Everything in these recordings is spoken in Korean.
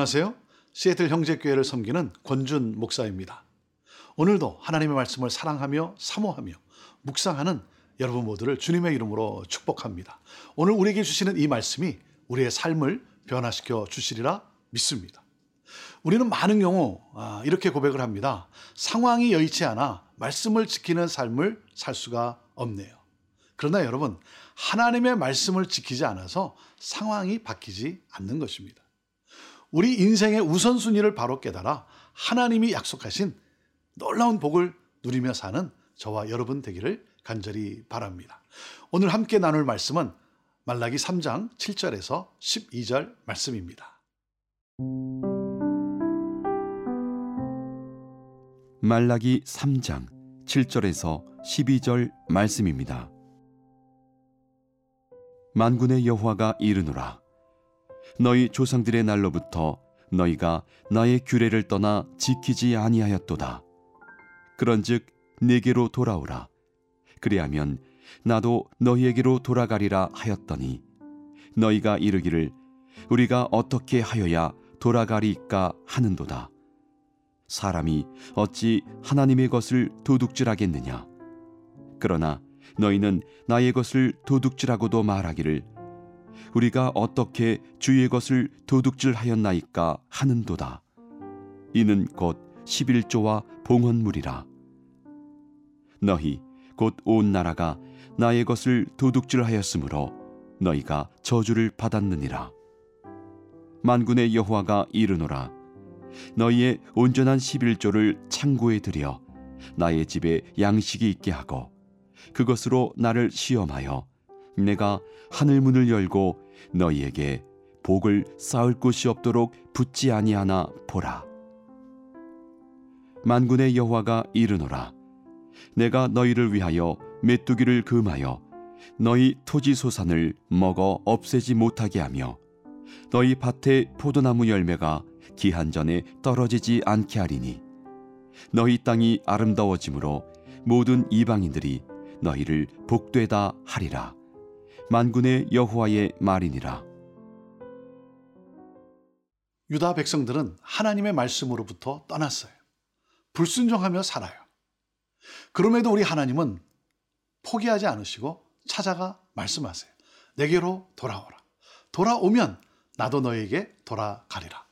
안녕하세요. 시애틀 형제교회를 섬기는 권준 목사입니다. 오늘도 하나님의 말씀을 사랑하며 사모하며 묵상하는 여러분 모두를 주님의 이름으로 축복합니다. 오늘 우리에게 주시는 이 말씀이 우리의 삶을 변화시켜 주시리라 믿습니다. 우리는 많은 경우 아, 이렇게 고백을 합니다. 상황이 여의치 않아 말씀을 지키는 삶을 살 수가 없네요. 그러나 여러분, 하나님의 말씀을 지키지 않아서 상황이 바뀌지 않는 것입니다. 우리 인생의 우선순위를 바로 깨달아 하나님이 약속하신 놀라운 복을 누리며 사는 저와 여러분 되기를 간절히 바랍니다. 오늘 함께 나눌 말씀은 말라기 3장 7절에서 12절 말씀입니다. 말라기 3장 7절에서 12절 말씀입니다. 만군의 여호와가 이르노라 너희 조상들의 날로부터 너희가 나의 규례를 떠나 지키지 아니하였도다. 그런즉 내게로 돌아오라. 그리하면 나도 너희에게로 돌아가리라 하였더니 너희가 이르기를 우리가 어떻게 하여야 돌아가리까 하는도다. 사람이 어찌 하나님의 것을 도둑질하겠느냐? 그러나 너희는 나의 것을 도둑질하고도 말하기를 우리가 어떻게 주의 것을 도둑질하였나이까 하는도다. 이는 곧 11조와 봉헌물이라. 너희 곧 온 나라가 나의 것을 도둑질하였으므로 너희가 저주를 받았느니라. 만군의 여호와가 이르노라. 너희의 온전한 11조를 창고에 들여 나의 집에 양식이 있게 하고 그것으로 나를 시험하여 내가 하늘 문을 열고 너희에게 복을 쌓을 곳이 없도록 붙지 아니하나 보라. 만군의 여호와가 이르노라. 내가 너희를 위하여 메뚜기를 금하여 너희 토지 소산을 먹어 없애지 못하게 하며 너희 밭의 포도나무 열매가 기한 전에 떨어지지 않게 하리니 너희 땅이 아름다워짐으로 모든 이방인들이 너희를 복되다 하리라. 만군의 여호와의 말이니라. 유다 백성들은 하나님의 말씀으로부터 떠났어요. 불순종하며 살아요. 그럼에도 우리 하나님은 포기하지 않으시고 찾아가 말씀하세요. 내게로 돌아오라. 돌아오면 나도 너에게 돌아가리라.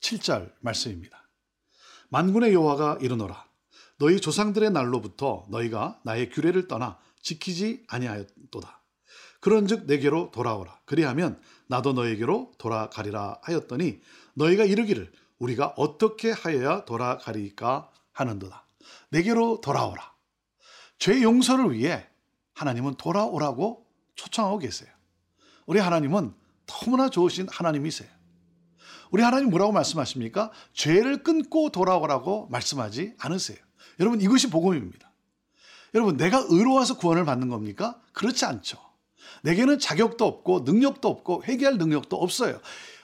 7절 말씀입니다. 만군의 여호와가 이르노라. 너희 조상들의 날로부터 너희가 나의 규례를 떠나 지키지 아니하였도다. 그런즉 내게로 돌아오라. 그리하면 나도 너에게로 돌아가리라 하였더니 너희가 이르기를 우리가 어떻게 하여야 돌아가리까 하는도다. 내게로 돌아오라. 죄 용서를 위해 하나님은 돌아오라고 초청하고 계세요. 우리 하나님은 너무나 좋으신 하나님이세요. 우리 하나님 뭐라고 말씀하십니까? 죄를 끊고 돌아오라고 말씀하지 않으세요. 여러분 이것이 복음입니다. 여러분 내가 의로워서 구원을 받는 겁니까? 그렇지 않죠. 내게는 자격도 없고 능력도 없고 회개할 능력도 없어요.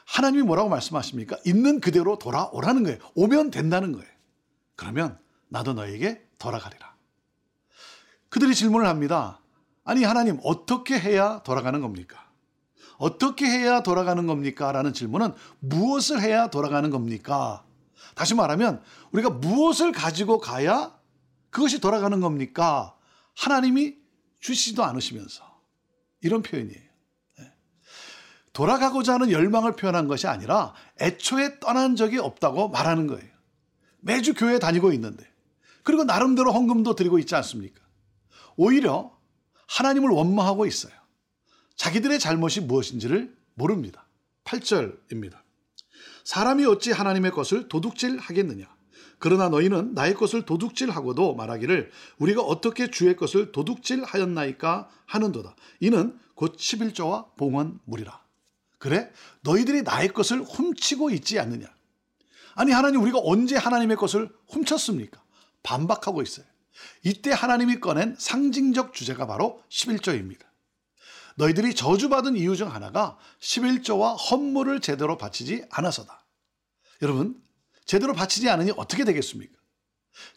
하나님이 뭐라고 말씀하십니까? 있는 그대로 돌아오라는 거예요. 오면 된다는 거예요. 그러면 나도 너에게 돌아가리라. 그들이 질문을 합니다. 아니, 하나님, 어떻게 해야 돌아가는 겁니까? 어떻게 해야 돌아가는 겁니까? 라는 질문은 무엇을 해야 돌아가는 겁니까? 다시 말하면, 우리가 무엇을 가지고 가야 그것이 돌아가는 겁니까? 하나님이 주시지도 않으시면서. 이런 표현이에요. 네. 돌아가고자 하는 열망을 표현한 것이 아니라 애초에 떠난 적이 없다고 말하는 거예요. 매주 교회 다니고 있는데 그리고 나름대로 헌금도 드리고 있지 않습니까? 오히려 하나님을 원망하고 있어요. 자기들의 잘못이 무엇인지를 모릅니다. 8절입니다. 사람이 어찌 하나님의 것을 도둑질 하겠느냐? 그러나 너희는 나의 것을 도둑질하고도 말하기를 우리가 어떻게 주의 것을 도둑질하였나이까 하는도다. 이는 곧 11조와 봉헌물이라. 그래? 너희들이 나의 것을 훔치고 있지 않느냐? 아니 하나님 우리가 언제 하나님의 것을 훔쳤습니까? 반박하고 있어요. 이때 하나님이 꺼낸 상징적 주제가 바로 11조입니다. 너희들이 저주받은 이유 중 하나가 11조와 헌물을 제대로 바치지 않아서다. 여러분, 제대로 바치지 않으니 어떻게 되겠습니까?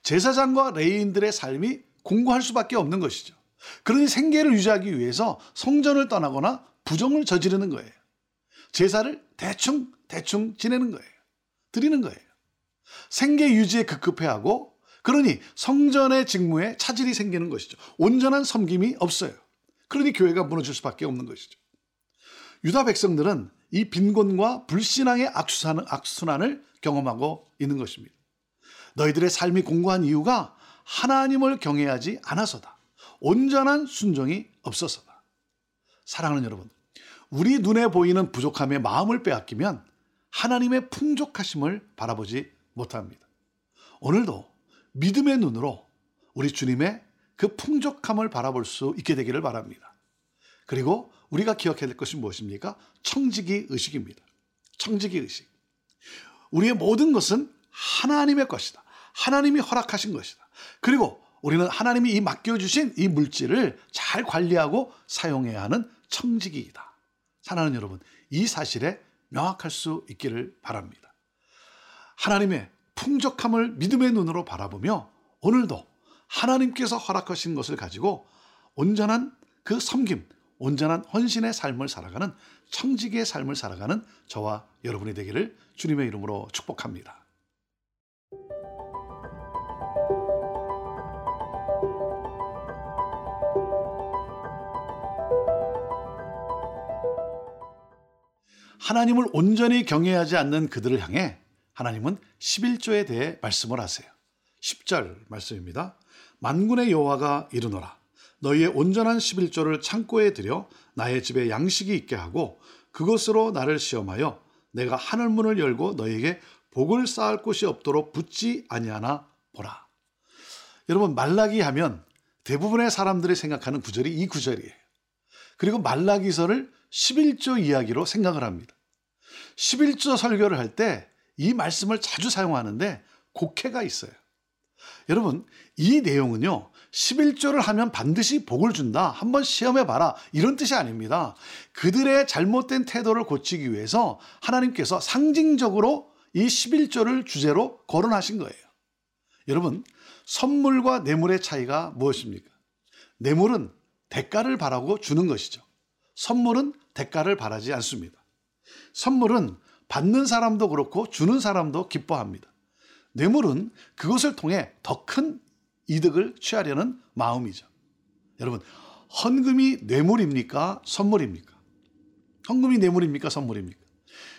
제사장과 레인들의 삶이 공고할 수밖에 없는 것이죠. 그러니 생계를 유지하기 위해서 성전을 떠나거나 부정을 저지르는 거예요. 제사를 대충 대충 지내는 거예요. 드리는 거예요. 생계 유지에 급급해하고 그러니 성전의 직무에 차질이 생기는 것이죠. 온전한 섬김이 없어요. 그러니 교회가 무너질 수밖에 없는 것이죠. 유다 백성들은 이 빈곤과 불신앙의 악순환을 경험하고 있는 것입니다. 너희들의 삶이 공고한 이유가 하나님을 경외하지 않아서다. 온전한 순종이 없어서다. 사랑하는 여러분, 우리 눈에 보이는 부족함에 마음을 빼앗기면 하나님의 풍족하심을 바라보지 못합니다. 오늘도 믿음의 눈으로 우리 주님의 그 풍족함을 바라볼 수 있게 되기를 바랍니다. 그리고 우리가 기억해야 될 것이 무엇입니까? 청지기 의식입니다. 청지기 의식. 우리의 모든 것은 하나님의 것이다. 하나님이 허락하신 것이다. 그리고 우리는 하나님이 이 맡겨주신 이 물질을 잘 관리하고 사용해야 하는 청지기이다. 사랑하는 여러분, 이 사실에 명확할 수 있기를 바랍니다. 하나님의 풍족함을 믿음의 눈으로 바라보며 오늘도 하나님께서 허락하신 것을 가지고 온전한 그 섬김, 온전한 헌신의 삶을 살아가는 청지기의 삶을 살아가는 저와 여러분이 되기를 주님의 이름으로 축복합니다. 하나님을 온전히 경외하지 않는 그들을 향해 하나님은 11조에 대해 말씀을 하세요. 10절 말씀입니다. 만군의 여호와가 이르노라 너희의 온전한 11조를 창고에 들여 나의 집에 양식이 있게 하고 그것으로 나를 시험하여 내가 하늘 문을 열고 너희에게 복을 쌓을 곳이 없도록 붙지 아니하나 보라. 여러분 말라기 하면 대부분의 사람들이 생각하는 구절이 이 구절이에요. 그리고 말라기서를 11조 이야기로 생각을 합니다. 11조 설교를 할 때 이 말씀을 자주 사용하는데 곡해가 있어요. 여러분, 이 내용은요, 11조를 하면 반드시 복을 준다. 한번 시험해 봐라. 이런 뜻이 아닙니다. 그들의 잘못된 태도를 고치기 위해서 하나님께서 상징적으로 이 11조를 주제로 거론하신 거예요. 여러분, 선물과 뇌물의 차이가 무엇입니까? 뇌물은 대가를 바라고 주는 것이죠. 선물은 대가를 바라지 않습니다. 선물은 받는 사람도 그렇고 주는 사람도 기뻐합니다. 뇌물은 그것을 통해 더 큰 이득을 취하려는 마음이죠. 여러분, 헌금이 뇌물입니까? 선물입니까? 헌금이 뇌물입니까? 선물입니까?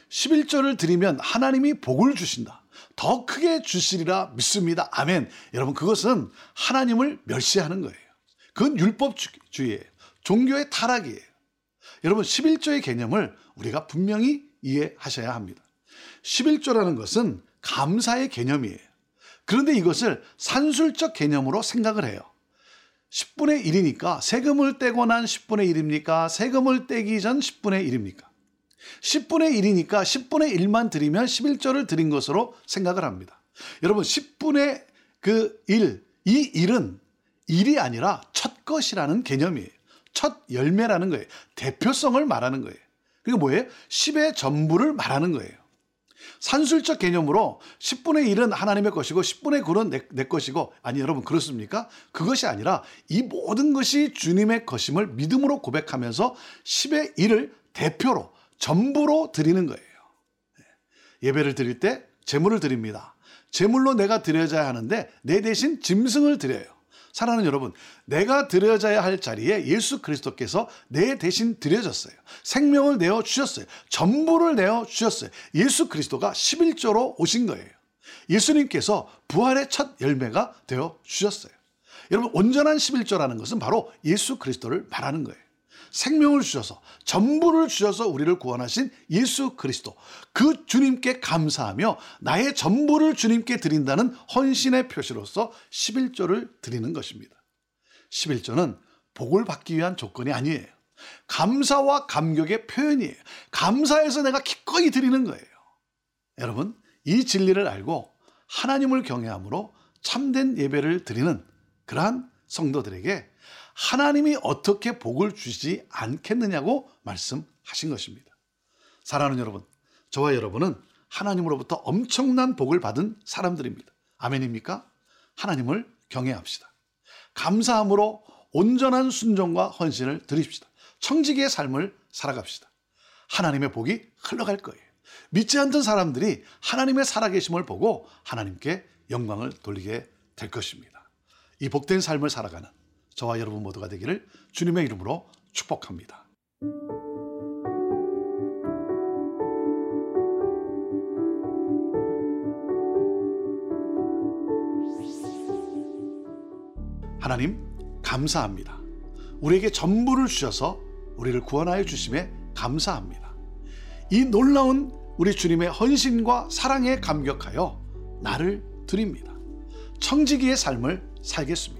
11조를 드리면 하나님이 복을 주신다. 더 크게 주시리라 믿습니다. 아멘. 여러분, 그것은 하나님을 멸시하는 거예요. 그건 율법주의예요. 종교의 타락이에요. 여러분 11조의 개념을 우리가 분명히 이해하셔야 합니다. 11조라는 것은 감사의 개념이에요. 그런데 이것을 산술적 개념으로 생각을 해요. 10분의 1이니까 세금을 떼고 난 10분의 1입니까? 세금을 떼기 전 10분의 1입니까? 10분의 1이니까 10분의 1만 드리면 11조를 드린 것으로 생각을 합니다. 여러분 10분의 그 1, 이 1은 1이 아니라 첫 것이라는 개념이에요. 첫 열매라는 거예요. 대표성을 말하는 거예요. 그게 뭐예요? 10의 전부를 말하는 거예요. 산술적 개념으로 10분의 1은 하나님의 것이고 10분의 9는 내, 내 것이고 아니 여러분 그렇습니까? 그것이 아니라 이 모든 것이 주님의 것임을 믿음으로 고백하면서 10의 1을 대표로 전부로 드리는 거예요. 예배를 드릴 때 제물을 드립니다. 제물로 내가 드려야 하는데 내 대신 짐승을 드려요. 사랑하는 여러분, 내가 드려져야 할 자리에 예수 그리스도께서 내 대신 드려졌어요. 생명을 내어 주셨어요. 전부를 내어 주셨어요. 예수 그리스도가 11조로 오신 거예요. 예수님께서 부활의 첫 열매가 되어 주셨어요. 여러분, 온전한 11조라는 것은 바로 예수 그리스도를 말하는 거예요. 생명을 주셔서 전부를 주셔서 우리를 구원하신 예수 그리스도 그 주님께 감사하며 나의 전부를 주님께 드린다는 헌신의 표시로서 11조를 드리는 것입니다. 11조는 복을 받기 위한 조건이 아니에요. 감사와 감격의 표현이에요. 감사해서 내가 기꺼이 드리는 거예요. 여러분, 이 진리를 알고 하나님을 경외함으로 참된 예배를 드리는 그러한 성도들에게 하나님이 어떻게 복을 주시지 않겠느냐고 말씀하신 것입니다. 사랑하는 여러분, 저와 여러분은 하나님으로부터 엄청난 복을 받은 사람들입니다. 아멘입니까? 하나님을 경외합시다. 감사함으로 온전한 순종과 헌신을 드립시다. 청지기의 삶을 살아갑시다. 하나님의 복이 흘러갈 거예요. 믿지 않던 사람들이 하나님의 살아계심을 보고 하나님께 영광을 돌리게 될 것입니다. 이 복된 삶을 살아가는 저와 여러분 모두가 되기를 주님의 이름으로 축복합니다. 하나님, 감사합니다. 우리에게 전부를 주셔서 우리를 구원하여 주심에 감사합니다. 이 놀라운 우리 주님의 헌신과 사랑에 감격하여 나를 드립니다. 청지기의 삶을 살겠습니다.